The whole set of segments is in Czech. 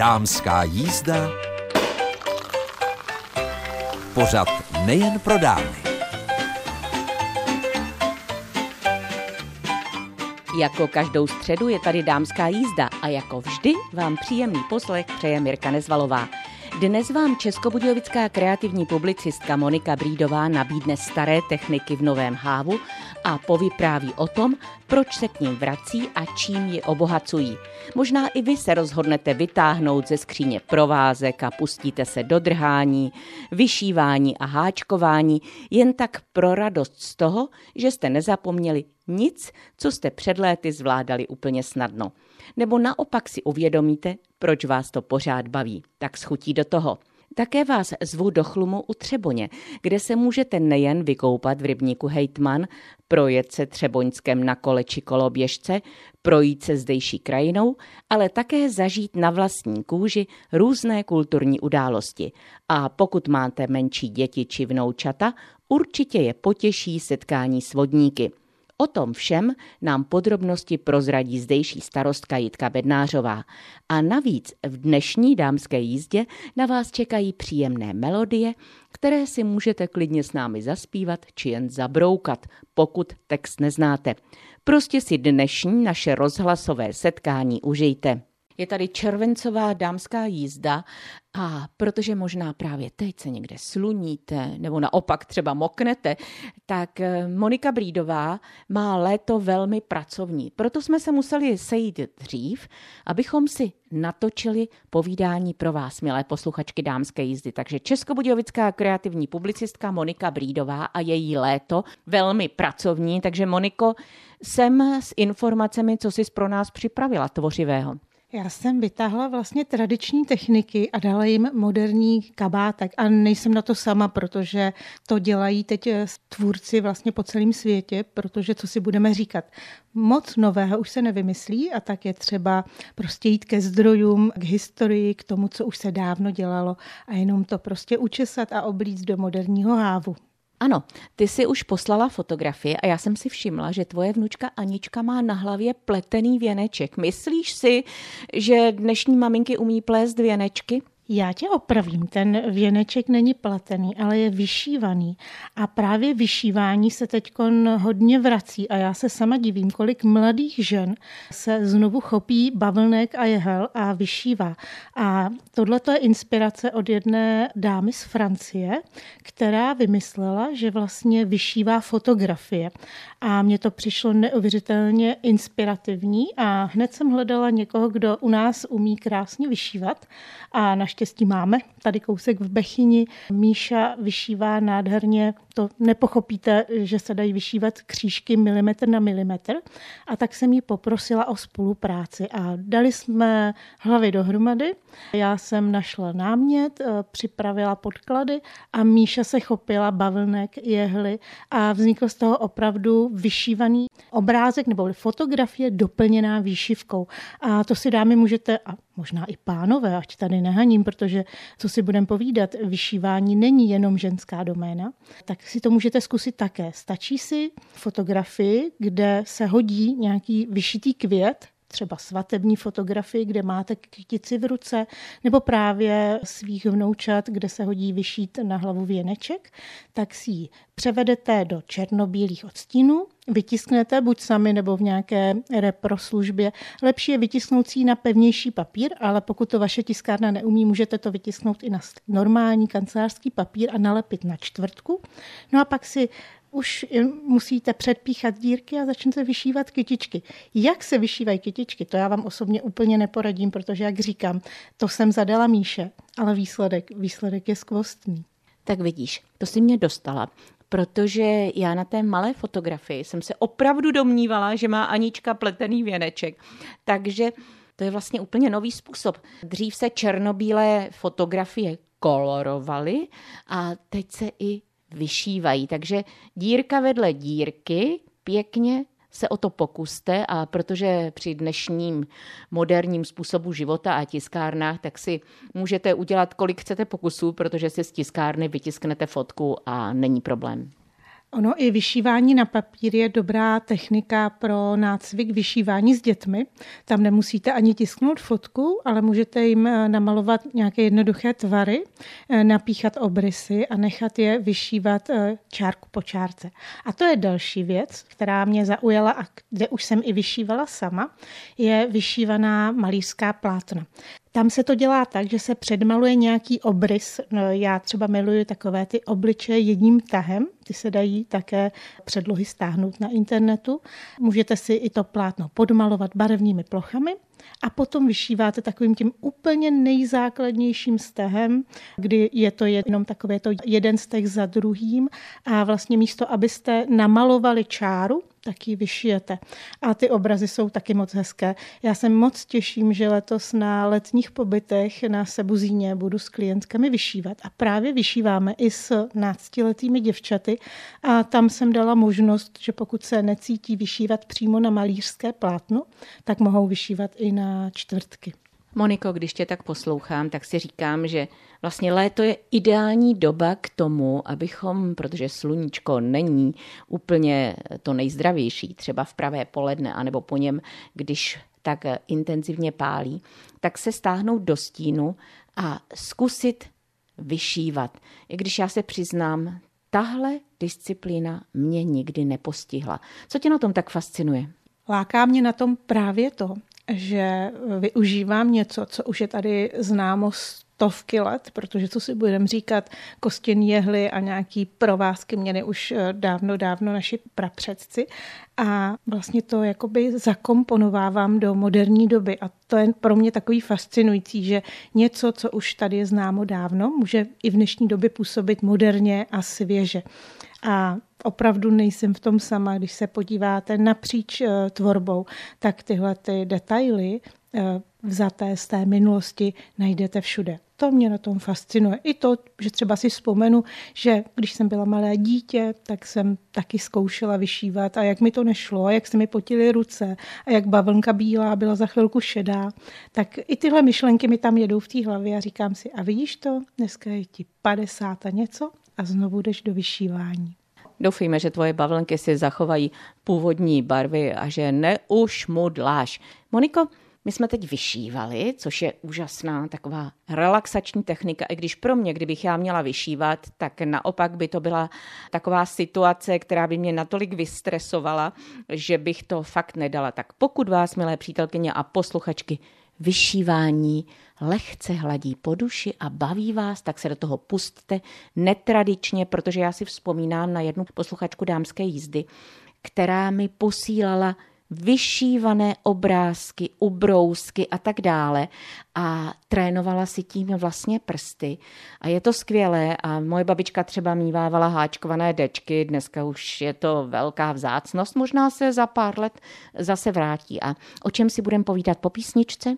Dámská jízda. Pořad nejen pro dámy. Jako každou středu je tady dámská jízda a jako vždy vám příjemný poslech přeje Mirka Nezvalová. Dnes vám českobudějovická kreativní publicistka Monika Brídová nabídne staré techniky v Novém hávu a povypráví o tom, proč se k ním vrací a čím je obohacují. Možná i vy se rozhodnete vytáhnout ze skříně provázek a pustíte se do drhání, vyšívání a háčkování jen tak pro radost z toho, že jste nezapomněli nic, co jste před léty zvládali úplně snadno. Nebo naopak si uvědomíte, proč vás to pořád baví. Tak schutí do toho. Také vás zvu do chlumu u Třeboně, kde se můžete nejen vykoupat v rybníku Hejtman, projet se Třeboňskem na kole či koloběžce, projít se zdejší krajinou, ale také zažít na vlastní kůži různé kulturní události. A pokud máte menší děti či vnoučata, určitě je potěší setkání s vodníky. O tom všem nám podrobnosti prozradí zdejší starostka Jitka Bednářová. A navíc v dnešní dámské jízdě na vás čekají příjemné melodie, které si můžete klidně s námi zaspívat či jen zabroukat, pokud text neznáte. Prostě si dnešní naše rozhlasové setkání užijte. Je tady červencová dámská jízda a protože možná právě teď se někde sluníte nebo naopak třeba moknete, tak eh, Monika Brídová má léto velmi pracovní. Proto jsme se museli sejít dřív, abychom si natočili povídání pro vás, milé posluchačky dámské jízdy. Takže českobudějovická kreativní publicistka Monika Brídová a její léto velmi pracovní. Takže Moniko, jsem s informacemi, co jsi pro nás připravila tvořivého. Já jsem vytáhla vlastně tradiční techniky a dala jim moderní kabátek. A nejsem na to sama, protože to dělají teď eh, tvůrci vlastně po celém světě, protože co si budeme říkat, moc nového už se nevymyslí a tak je třeba prostě jít ke zdrojům, k historii, k tomu, co už se dávno dělalo a jenom to prostě učesat a oblíct do moderního hávu. Ano, ty si už poslala fotografie a já jsem si všimla, že tvoje vnučka Anička má na hlavě pletený věneček. Myslíš si, že dnešní maminky umí plést věnečky? Já tě opravím, ten věneček není pletený, ale je vyšívaný. A právě vyšívání se teď hodně vrací a já se sama divím, kolik mladých žen se znovu chopí bavlnek a jehel a vyšívá. A tohle je inspirace od jedné dámy z Francie, která vymyslela, že vlastně vyšívá fotografie. A mně to přišlo neuvěřitelně inspirativní a hned jsem hledala někoho, kdo u nás umí krásně vyšívat a naštěstí máme tady kousek v Bechyni. Míša vyšívá nádherně, to nepochopíte, že se dají vyšívat křížky milimetr na milimetr a tak jsem ji poprosila o spolupráci a dali jsme hlavy dohromady. Já jsem našla námět, eh, připravila podklady a Míša se chopila bavlnek, jehly a vznikl z toho opravdu vyšívaný obrázek nebo fotografie doplněná výšivkou. A to si dámy můžete, a možná i pánové, ať tady nehaním, protože co si budeme povídat, vyšívání není jenom ženská doména, tak si to můžete zkusit také. Stačí si fotografii, kde se hodí nějaký vyšitý květ, třeba svatební fotografii, kde máte kytici v ruce, nebo právě svých vnoučat, kde se hodí vyšít na hlavu věneček, tak si ji převedete do černobílých odstínů, vytisknete buď sami nebo v nějaké repro službě. Lepší je vytisknout si na pevnější papír, ale pokud to vaše tiskárna neumí, můžete to vytisknout i na normální kancelářský papír a nalepit na čtvrtku. No a pak si už musíte předpíchat dírky a začnete vyšívat kytičky. Jak se vyšívají kytičky, to já vám osobně úplně neporadím, protože, jak říkám, to jsem zadala Míše, ale výsledek, výsledek je skvostný. Tak vidíš, to si mě dostala protože já na té malé fotografii jsem se opravdu domnívala, že má Anička pletený věneček. Takže to je vlastně úplně nový způsob. Dřív se černobílé fotografie kolorovaly a teď se i vyšívají. Takže dírka vedle dírky, pěkně se o to pokuste a protože při dnešním moderním způsobu života a tiskárnách, tak si můžete udělat, kolik chcete pokusů, protože si z tiskárny vytisknete fotku a není problém. Ono i vyšívání na papír je dobrá technika pro nácvik vyšívání s dětmi. Tam nemusíte ani tisknout fotku, ale můžete jim eh, namalovat nějaké jednoduché tvary, eh, napíchat obrysy a nechat je vyšívat eh, čárku po čárce. A to je další věc, která mě zaujala a kde už jsem i vyšívala sama, je vyšívaná malířská plátna. Tam se to dělá tak, že se předmaluje nějaký obrys. No, já třeba miluji takové ty obličeje jedním tahem. Ty se dají také předlohy stáhnout na internetu. Můžete si i to plátno podmalovat barevnými plochami a potom vyšíváte takovým tím úplně nejzákladnějším stehem, kdy je to jenom takové to jeden steh za druhým a vlastně místo, abyste namalovali čáru, tak ji vyšijete. A ty obrazy jsou taky moc hezké. Já se moc těším, že letos na letních pobytech na Sebuzíně budu s klientkami vyšívat. A právě vyšíváme i s náctiletými děvčaty. A tam jsem dala možnost, že pokud se necítí vyšívat přímo na malířské plátno, tak mohou vyšívat i na čtvrtky. Moniko, když tě tak poslouchám, tak si říkám, že vlastně léto je ideální doba k tomu, abychom, protože sluníčko není úplně to nejzdravější, třeba v pravé poledne, anebo po něm, když tak intenzivně pálí, tak se stáhnout do stínu a zkusit vyšívat. I když já se přiznám, tahle disciplína mě nikdy nepostihla. Co tě na tom tak fascinuje? Láká mě na tom právě to, že využívám něco, co už je tady známo stovky let, protože co si budeme říkat, kostěný jehly a nějaký provázky měli už eh, dávno, dávno naši prapředci. A vlastně to jakoby zakomponovávám do moderní doby. A to je pro mě takový fascinující, že něco, co už tady je známo dávno, může i v dnešní době působit moderně a svěže. A opravdu nejsem v tom sama, když se podíváte napříč eh, tvorbou, tak tyhle ty detaily vzaté z té minulosti najdete všude. To mě na tom fascinuje. I to, že třeba si vzpomenu, že když jsem byla malé dítě, tak jsem taky zkoušela vyšívat a jak mi to nešlo, jak se mi potily ruce a jak bavlnka bílá byla za chvilku šedá, tak i tyhle myšlenky mi tam jedou v té hlavě a říkám si, a vidíš to, dneska je ti 50 a něco a znovu jdeš do vyšívání. Doufejme, že tvoje bavlnky si zachovají původní barvy a že neušmudláš. Moniko, my jsme teď vyšívali, což je úžasná taková relaxační technika, i když pro mě, kdybych já měla vyšívat, tak naopak by to byla taková situace, která by mě natolik vystresovala, že bych to fakt nedala. Tak pokud vás, milé přítelkyně a posluchačky, vyšívání lehce hladí po duši a baví vás, tak se do toho pustte netradičně, protože já si vzpomínám na jednu posluchačku dámské jízdy, která mi posílala vyšívané obrázky, ubrousky a tak dále a trénovala si tím vlastně prsty. A je to skvělé a moje babička třeba mívávala háčkované dečky, dneska už je to velká vzácnost, možná se za pár let zase vrátí. A o čem si budeme povídat po písničce?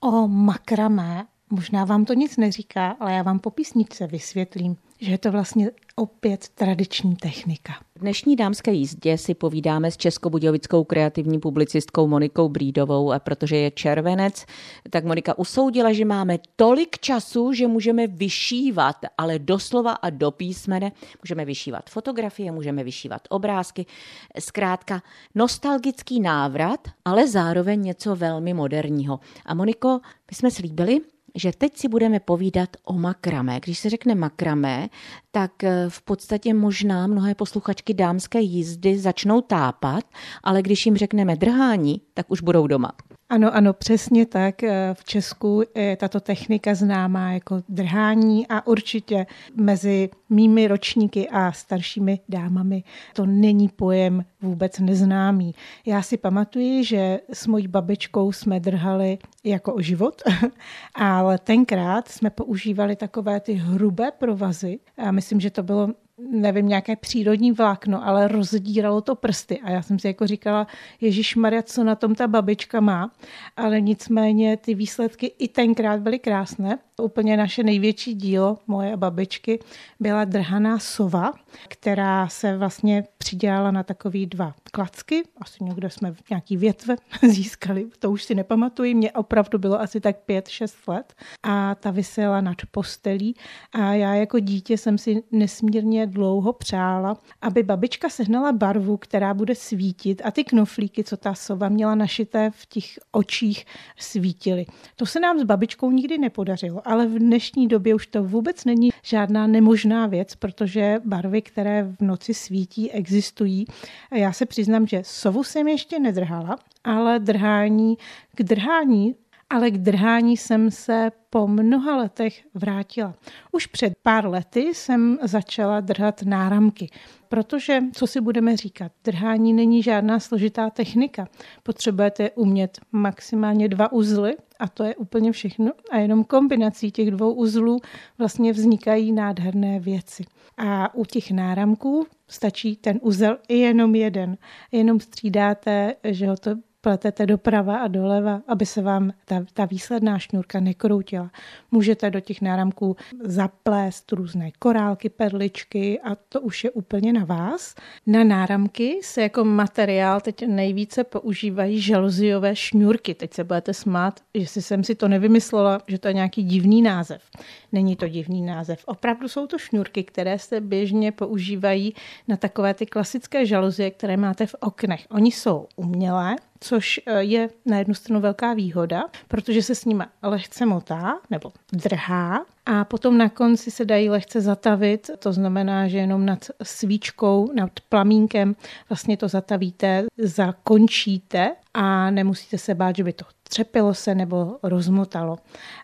O makramé. Možná vám to nic neříká, ale já vám po písničce vysvětlím, že je to vlastně opět tradiční technika. V dnešní dámské jízdě si povídáme s českobudějovickou kreativní publicistkou Monikou Brídovou a protože je červenec, tak Monika usoudila, že máme tolik času, že můžeme vyšívat, ale doslova a do písmene můžeme vyšívat fotografie, můžeme vyšívat obrázky, zkrátka nostalgický návrat, ale zároveň něco velmi moderního. A Moniko, my jsme slíbili, že teď si budeme povídat o makramé. Když se řekne makramé, tak eh, v podstatě možná mnohé posluchačky dámské jízdy začnou tápat, ale když jim řekneme drhání, tak už budou doma. Ano, ano, přesně tak. Eh, v Česku je tato technika známá jako drhání a určitě mezi mými ročníky a staršími dámami to není pojem vůbec neznámý. Já si pamatuji, že s mojí babičkou jsme drhali jako o život, ale tenkrát jsme používali takové ty hrubé provazy a myslím, že to bylo nevím, nějaké přírodní vlákno, ale rozdíralo to prsty. A já jsem si jako říkala, Ježíš Maria, co na tom ta babička má. Ale nicméně ty výsledky i tenkrát byly krásné. Úplně naše největší dílo moje babičky byla drhaná sova, která se vlastně přidělala na takový dva klacky. Asi někde jsme nějaký větve získali, to už si nepamatuji. Mně opravdu bylo asi tak pět, šest let. A ta vysela nad postelí. A já jako dítě jsem si nesmírně dlouho přála, aby babička sehnala barvu, která bude svítit a ty knoflíky, co ta sova měla našité v těch očích, svítily. To se nám s babičkou nikdy nepodařilo, ale v dnešní době už to vůbec není žádná nemožná věc, protože barvy, které v noci svítí, existují. Já se přiznám, že sovu jsem ještě nedrhala, ale drhání, k drhání ale k drhání jsem se po mnoha letech vrátila. Už před pár lety jsem začala drhat náramky, protože, co si budeme říkat, drhání není žádná složitá technika. Potřebujete umět maximálně dva uzly a to je úplně všechno. A jenom kombinací těch dvou uzlů vlastně vznikají nádherné věci. A u těch náramků stačí ten uzel i jenom jeden. Jenom střídáte, že ho to pletete doprava a doleva, aby se vám ta, ta výsledná šňůrka nekroutila. Můžete do těch náramků zaplést různé korálky, perličky a to už je úplně na vás. Na náramky se jako materiál teď nejvíce používají žaluziové šňůrky. Teď se budete smát, jestli jsem si to nevymyslela, že to je nějaký divný název. Není to divný název. Opravdu jsou to šňůrky, které se běžně používají na takové ty klasické žaluzie, které máte v oknech. Oni jsou umělé, což eh, je na jednu stranu velká výhoda, protože se s nimi lehce motá nebo drhá a potom na konci se dají lehce zatavit, to znamená, že jenom nad svíčkou, nad plamínkem vlastně to zatavíte, zakončíte a nemusíte se bát, že by to třepilo se nebo rozmotalo.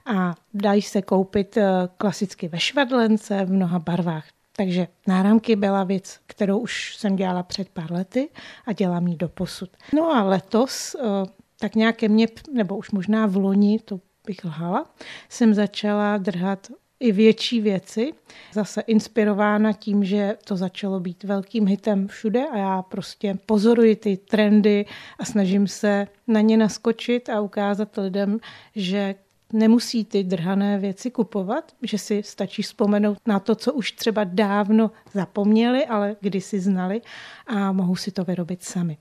A dají se koupit eh, klasicky ve švadlence v mnoha barvách. Takže náramky byla věc, kterou už jsem dělala před pár lety a dělám ji do posud. No a letos, eh, tak nějaké mě, nebo už možná v loni, to bych lhala, jsem začala drhat i větší věci. Zase inspirována tím, že to začalo být velkým hitem všude a já prostě pozoruji ty trendy a snažím se na ně naskočit a ukázat lidem, že nemusí ty drhané věci kupovat, že si stačí vzpomenout na to, co už třeba dávno zapomněli, ale kdysi znali a mohou si to vyrobit sami.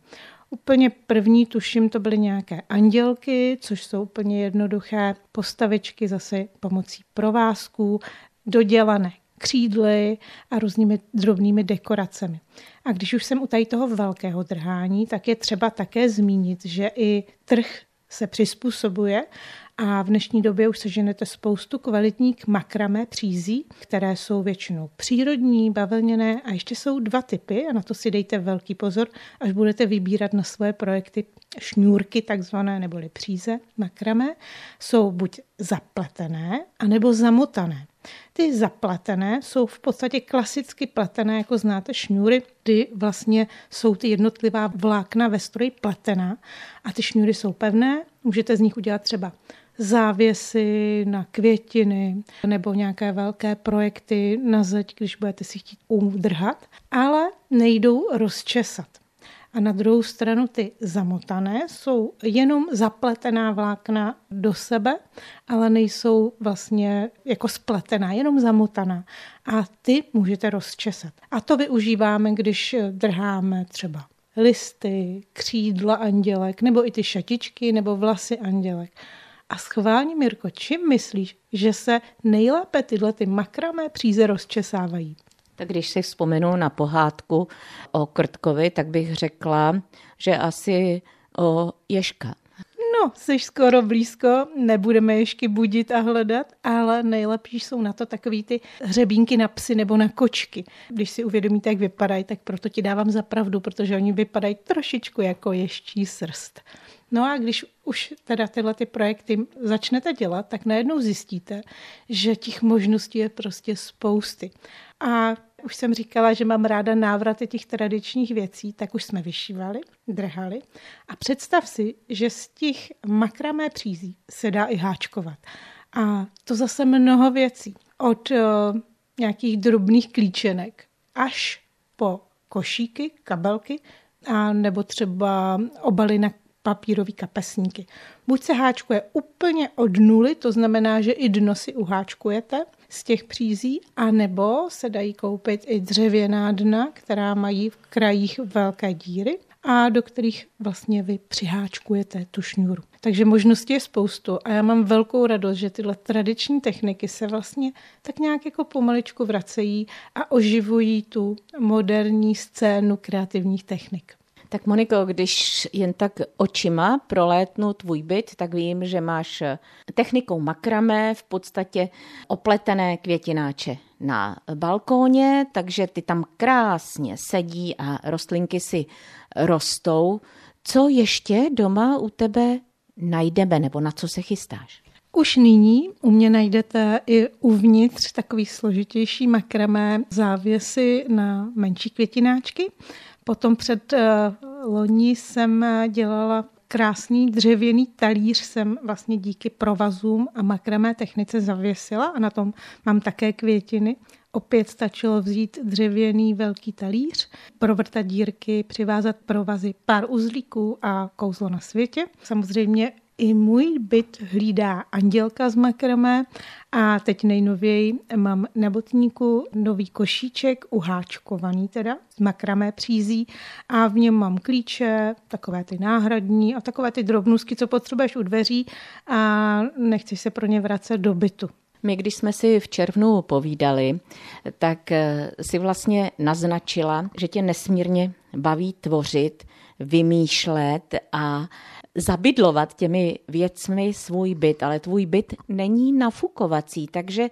Úplně první, tuším, to byly nějaké andělky, což jsou úplně jednoduché postavičky zase pomocí provázků, dodělané křídly a různými drobnými dekoracemi. A když už jsem u tady toho velkého drhání, tak je třeba také zmínit, že i trh se přizpůsobuje a v dnešní době už seženete spoustu kvalitních makramé přízí, které jsou většinou přírodní, bavlněné a ještě jsou dva typy a na to si dejte velký pozor, až budete vybírat na svoje projekty šňůrky takzvané neboli příze makramé, jsou buď zapletené, anebo zamotané. Ty zapletené jsou v podstatě klasicky pletené, jako znáte šňůry, kdy vlastně jsou ty jednotlivá vlákna ve stroji pletená a ty šňůry jsou pevné, můžete z nich udělat třeba závěsy na květiny nebo nějaké velké projekty na zeď, když budete si chtít udrhat, ale nejdou rozčesat. A na druhou stranu ty zamotané jsou jenom zapletená vlákna do sebe, ale nejsou vlastně jako spletená, jenom zamotaná. A ty můžete rozčesat. A to využíváme, když drháme třeba listy, křídla andělek, nebo i ty šatičky, nebo vlasy andělek. A schválně, Mirko, čím myslíš, že se nejlépe tyhle ty makramé příze rozčesávají? Tak když si vzpomenu na pohádku o Krtkovi, tak bych řekla, že asi o Ješka. Jsi skoro blízko, nebudeme ještě budit a hledat, ale nejlepší jsou na to takový ty hřebínky na psy nebo na kočky. Když si uvědomíte, jak vypadají, tak proto ti dávám za pravdu, protože oni vypadají trošičku jako ještí srst. No a když už teda tyhle ty projekty začnete dělat, tak najednou zjistíte, že těch možností je prostě spousty. A už jsem říkala, že mám ráda návraty těch tradičních věcí, tak už jsme vyšívali, drhali. A představ si, že z těch makramé přízí se dá i háčkovat. A to zase mnoho věcí. Od uh, nějakých drobných klíčenek až po košíky, kabelky, a nebo třeba obaly na papírové kapesníky. Buď se háčkuje úplně od nuly, to znamená, že i dno si uháčkujete z těch přízí, anebo se dají koupit i dřevěná dna, která mají v krajích velké díry a do kterých vlastně vy přiháčkujete tu šňůru. Takže možností je spoustu a já mám velkou radost, že tyhle tradiční techniky se vlastně tak nějak jako pomaličku vracejí a oživují tu moderní scénu kreativních technik. Tak Moniko, když jen tak očima prolétnu tvůj byt, tak vím, že máš technikou makramé v podstatě opletené květináče na balkóně, takže ty tam krásně sedí a rostlinky si rostou. Co ještě doma u tebe najdeme nebo na co se chystáš? Už nyní u mě najdete i uvnitř takový složitější makramé závěsy na menší květináčky. Potom před uh, loni jsem dělala krásný dřevěný talíř jsem vlastně díky provazům a makramé technice zavěsila a na tom mám také květiny. Opět stačilo vzít dřevěný velký talíř, provrtat dírky, přivázat provazy, pár uzlíků a kouzlo na světě. Samozřejmě i můj byt hlídá andělka z makramé a teď nejnověji mám na botníku nový košíček, uháčkovaný teda, z makramé přízí a v něm mám klíče, takové ty náhradní a takové ty drobnůzky, co potřebuješ u dveří a nechceš se pro ně vracet do bytu. My, když jsme si v červnu povídali, tak eh, si vlastně naznačila, že tě nesmírně baví tvořit, vymýšlet a zabydlovat těmi věcmi svůj byt, ale tvůj byt není nafukovací, takže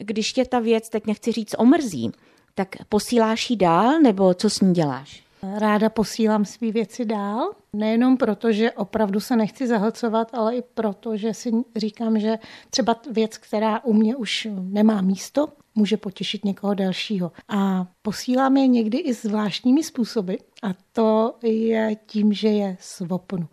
když tě ta věc, teď nechci říct, omrzí, tak posíláš ji dál, nebo co s ní děláš? Ráda posílám své věci dál, nejenom proto, že opravdu se nechci zahlcovat, ale i proto, že si říkám, že třeba věc, která u mě už nemá místo, může potěšit někoho dalšího. A posílám je někdy i zvláštními způsoby a to je tím, že je svopnu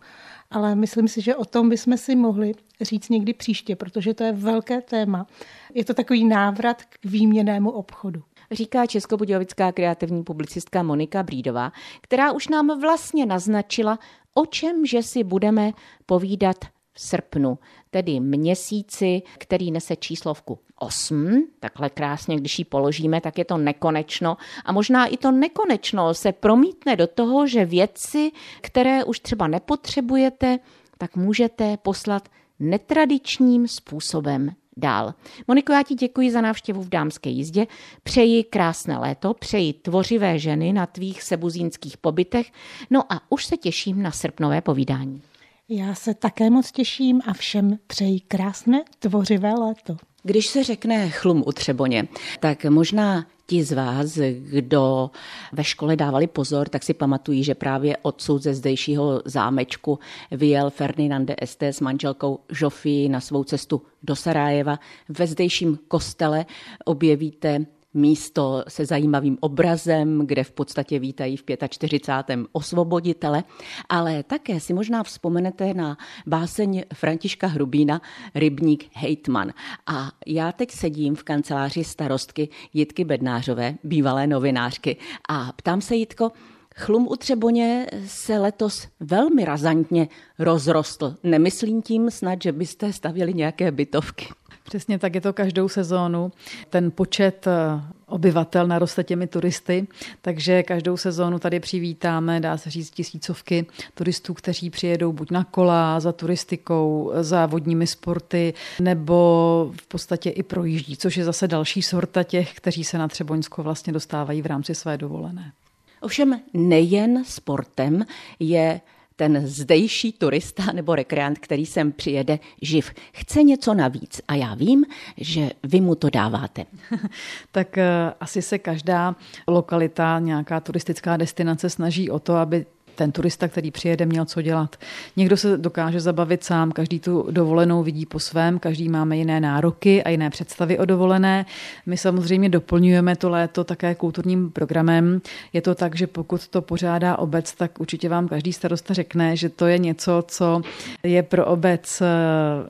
ale myslím si, že o tom bychom si mohli říct někdy příště, protože to je velké téma. Je to takový návrat k výměnému obchodu říká českobudějovická kreativní publicistka Monika Brídová, která už nám vlastně naznačila, o čem že si budeme povídat v srpnu, tedy měsíci, který nese číslovku 8, takhle krásně, když ji položíme, tak je to nekonečno. A možná i to nekonečno se promítne do toho, že věci, které už třeba nepotřebujete, tak můžete poslat netradičním způsobem dál. Moniko, já ti děkuji za návštěvu v dámské jízdě. Přeji krásné léto, přeji tvořivé ženy na tvých sebuzínských pobytech. No a už se těším na srpnové povídání. Já se také moc těším a všem přeji krásné tvořivé léto. Když se řekne chlum u Třeboně, tak možná ti z vás, kdo ve škole dávali pozor, tak si pamatují, že právě odsud ze zdejšího zámečku vyjel Ferdinande ST s manželkou Žofii na svou cestu do Sarájeva. Ve zdejším kostele objevíte místo se zajímavým obrazem, kde v podstatě vítají v 45. osvoboditele, ale také si možná vzpomenete na báseň Františka Hrubína Rybník Hejtman. A já teď sedím v kanceláři starostky Jitky Bednářové, bývalé novinářky, a ptám se Jitko, Chlum u Třeboně se letos velmi razantně rozrostl. Nemyslím tím snad, že byste stavěli nějaké bytovky. Přesně tak je to každou sezónu. Ten počet eh, obyvatel naroste těmi turisty, takže každou sezónu tady přivítáme, dá se říct, tisícovky turistů, kteří přijedou buď na kola, za turistikou, za vodními sporty, nebo v podstatě i projíždí, což je zase další sorta těch, kteří se na Třeboňsko vlastně dostávají v rámci své dovolené. Ovšem nejen sportem je ten zdejší turista nebo rekreant, který sem přijede živ, chce něco navíc. A já vím, že vy mu to dáváte. tak eh, asi se každá lokalita, nějaká turistická destinace snaží o to, aby ten turista, který přijede, měl co dělat. Někdo se dokáže zabavit sám, každý tu dovolenou vidí po svém, každý máme jiné nároky a jiné představy o dovolené. My samozřejmě doplňujeme to léto také kulturním programem. Je to tak, že pokud to pořádá obec, tak určitě vám každý starosta řekne, že to je něco, co je pro obec eh,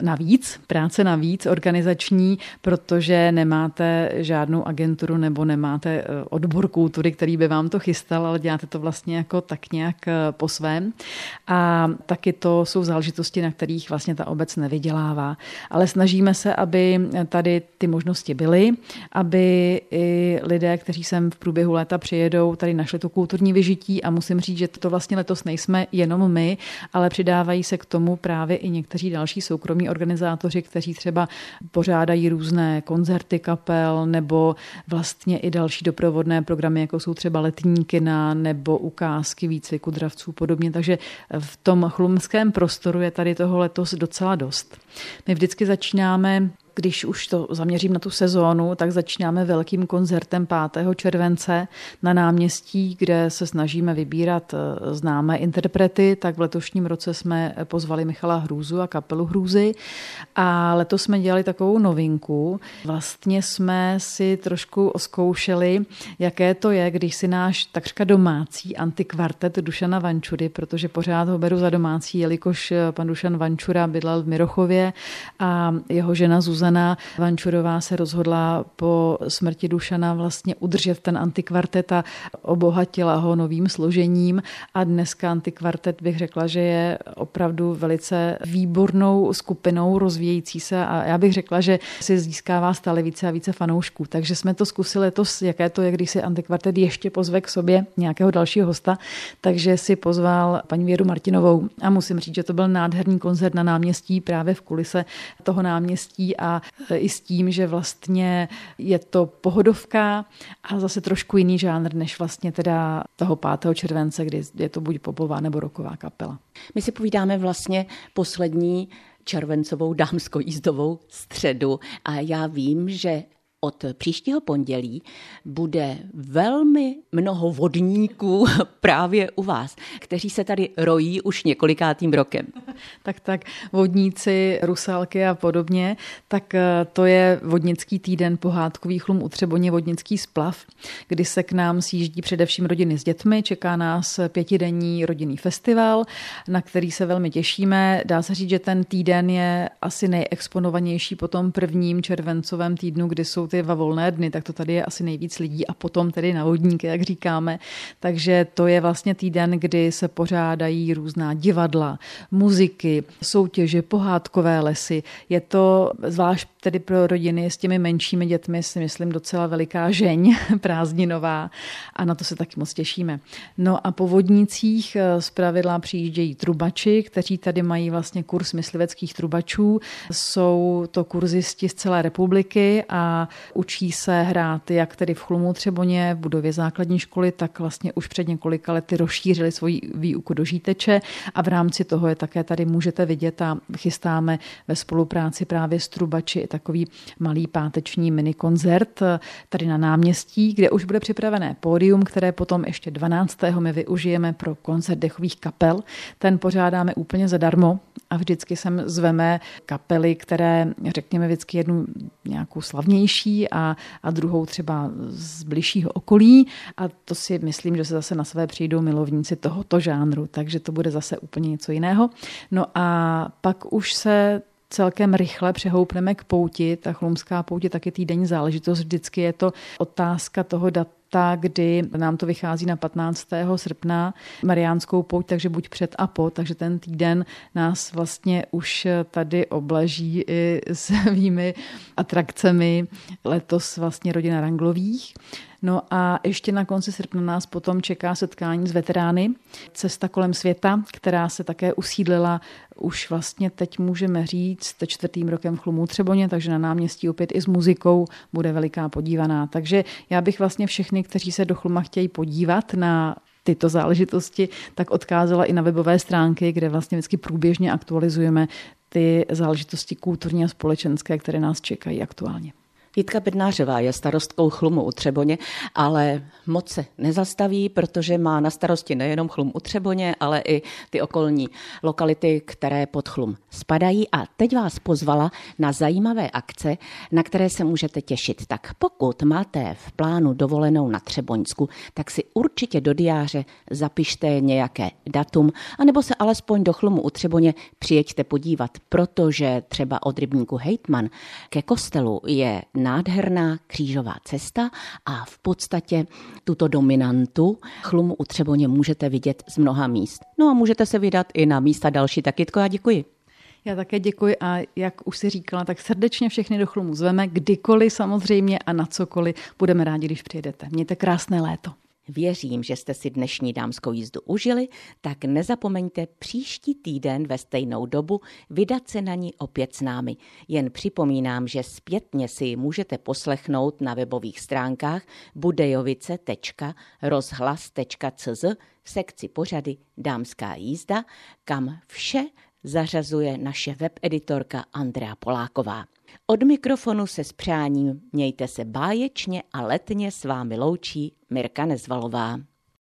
navíc, práce navíc, organizační, protože nemáte žádnou agenturu nebo nemáte eh, odbor kultury, který by vám to chystal, ale děláte to vlastně jako tak nějak eh, po svém. A taky to jsou záležitosti, na kterých vlastně ta obec nevydělává. Ale snažíme se, aby tady ty možnosti byly, aby i lidé, kteří sem v průběhu léta přijedou, tady našli to kulturní vyžití a musím říct, že to vlastně letos nejsme jenom my, ale přidávají se k tomu právě i někteří další soukromí organizátoři, kteří třeba pořádají různé koncerty kapel nebo vlastně i další doprovodné programy, jako jsou třeba letní kina nebo ukázky výcviku dravců podobně. Takže v tom chlumském prostoru je tady toho letos docela dost. My vždycky začínáme když už to zaměřím na tu sezónu, tak začínáme velkým koncertem 5. července na náměstí, kde se snažíme vybírat eh, známé interprety. Tak v letošním roce jsme pozvali Michala Hrůzu a kapelu Hrůzy. A letos jsme dělali takovou novinku. Vlastně jsme si trošku oskoušeli, jaké to je, když si náš takřka domácí antikvartet Dušana Vančury, protože pořád ho beru za domácí, jelikož eh, pan Dušan Vančura bydlel v Mirochově a jeho žena Zuzana Zuzana Vančurová se rozhodla po smrti Dušana vlastně udržet ten antikvartet a obohatila ho novým složením a dneska antikvartet bych řekla, že je opravdu velice výbornou skupinou rozvíjející se a já bych řekla, že si získává stále více a více fanoušků. Takže jsme to zkusili to, jaké to je, když si antikvartet ještě pozve k sobě nějakého dalšího hosta, takže si pozval paní Věru Martinovou a musím říct, že to byl nádherný koncert na náměstí právě v kulise toho náměstí a i s tím, že vlastně je to pohodovka a zase trošku jiný žánr než vlastně teda toho 5. července, kdy je to buď popová nebo roková kapela. My si povídáme vlastně poslední červencovou dámsko-jízdovou středu a já vím, že od příštího pondělí bude velmi mnoho vodníků právě u vás, kteří se tady rojí už několikátým rokem. Tak tak, vodníci, rusalky a podobně, tak eh, to je vodnický týden pohádkový chlum u Třeboně, vodnický splav, kdy se k nám sjíždí především rodiny s dětmi, čeká nás pětidenní rodinný festival, na který se velmi těšíme. Dá se říct, že ten týden je asi nejexponovanější po tom prvním červencovém týdnu, kdy jsou ty volné dny, tak to tady je asi nejvíc lidí a potom tedy na vodníky, jak říkáme. Takže to je vlastně týden, kdy se pořádají různá divadla, muziky, soutěže, pohádkové lesy. Je to zvlášť tedy pro rodiny s těmi menšími dětmi si myslím docela veliká žeň prázdninová a na to se taky moc těšíme. No a po vodnících eh, z pravidla přijíždějí trubači, kteří tady mají vlastně kurz mysliveckých trubačů. Jsou to kurzisti z celé republiky a učí se hrát jak tedy v Chlumu Třeboně, v budově základní školy, tak vlastně už před několika lety rozšířili svoji výuku do Žíteče a v rámci toho je také tady můžete vidět a chystáme ve spolupráci právě s trubači takový malý páteční minikoncert tady na náměstí, kde už bude připravené pódium, které potom ještě 12. my využijeme pro koncert dechových kapel. Ten pořádáme úplně zadarmo a vždycky sem zveme kapely, které řekněme vždycky jednu nějakou slavnější a, a druhou třeba z bližšího okolí a to si myslím, že se zase na své přijdou milovníci tohoto žánru, takže to bude zase úplně něco jiného. No a pak už se celkem rychle přehoupneme k pouti. Ta chlumská pouť je taky týdenní záležitost. Vždycky je to otázka toho data, kdy nám to vychází na 15. srpna Mariánskou pouť, takže buď před a po, takže ten týden nás vlastně už tady oblaží i svými atrakcemi. Letos vlastně rodina Ranglových. No a ještě na konci srpna nás potom čeká setkání s veterány, cesta kolem světa, která se také usídlila už vlastně teď můžeme říct čtvrtým rokem Chlumu Třeboně, takže na náměstí opět i s muzikou bude veliká podívaná. Takže já bych vlastně všechny, kteří se do Chluma chtějí podívat na tyto záležitosti, tak odkázala i na webové stránky, kde vlastně vždycky průběžně aktualizujeme ty záležitosti kulturní a společenské, které nás čekají aktuálně. Jitka Bednářová je starostkou chlumu u Třeboně, ale moc se nezastaví, protože má na starosti nejenom chlum u Třeboně, ale i ty okolní lokality, které pod chlum spadají. A teď vás pozvala na zajímavé akce, na které se můžete těšit. Tak pokud máte v plánu dovolenou na Třeboňsku, tak si určitě do diáře zapište nějaké datum, anebo se alespoň do chlumu u Třeboně přijeďte podívat, protože třeba od rybníku Hejtman ke kostelu je na nádherná křížová cesta a v podstatě tuto dominantu chlumu u Třeboně můžete vidět z mnoha míst. No a můžete se vydat i na místa další. Tak Jitko, já děkuji. Já také děkuji a jak už si říkala, tak srdečně všechny do chlumu zveme, kdykoliv samozřejmě a na cokoliv. Budeme rádi, když přijedete. Mějte krásné léto. Věřím, že jste si dnešní dámskou jízdu užili, tak nezapomeňte příští týden ve stejnou dobu vydat se na ní opět s námi. Jen připomínám, že zpětně si ji můžete poslechnout na webových stránkách budejovice.rozhlas.cz v sekci pořady Dámská jízda, kam vše zařazuje naše webeditorka Andrea Poláková. Od mikrofonu se s přáním mějte se báječně a letně s vámi loučí Mirka Nezvalová.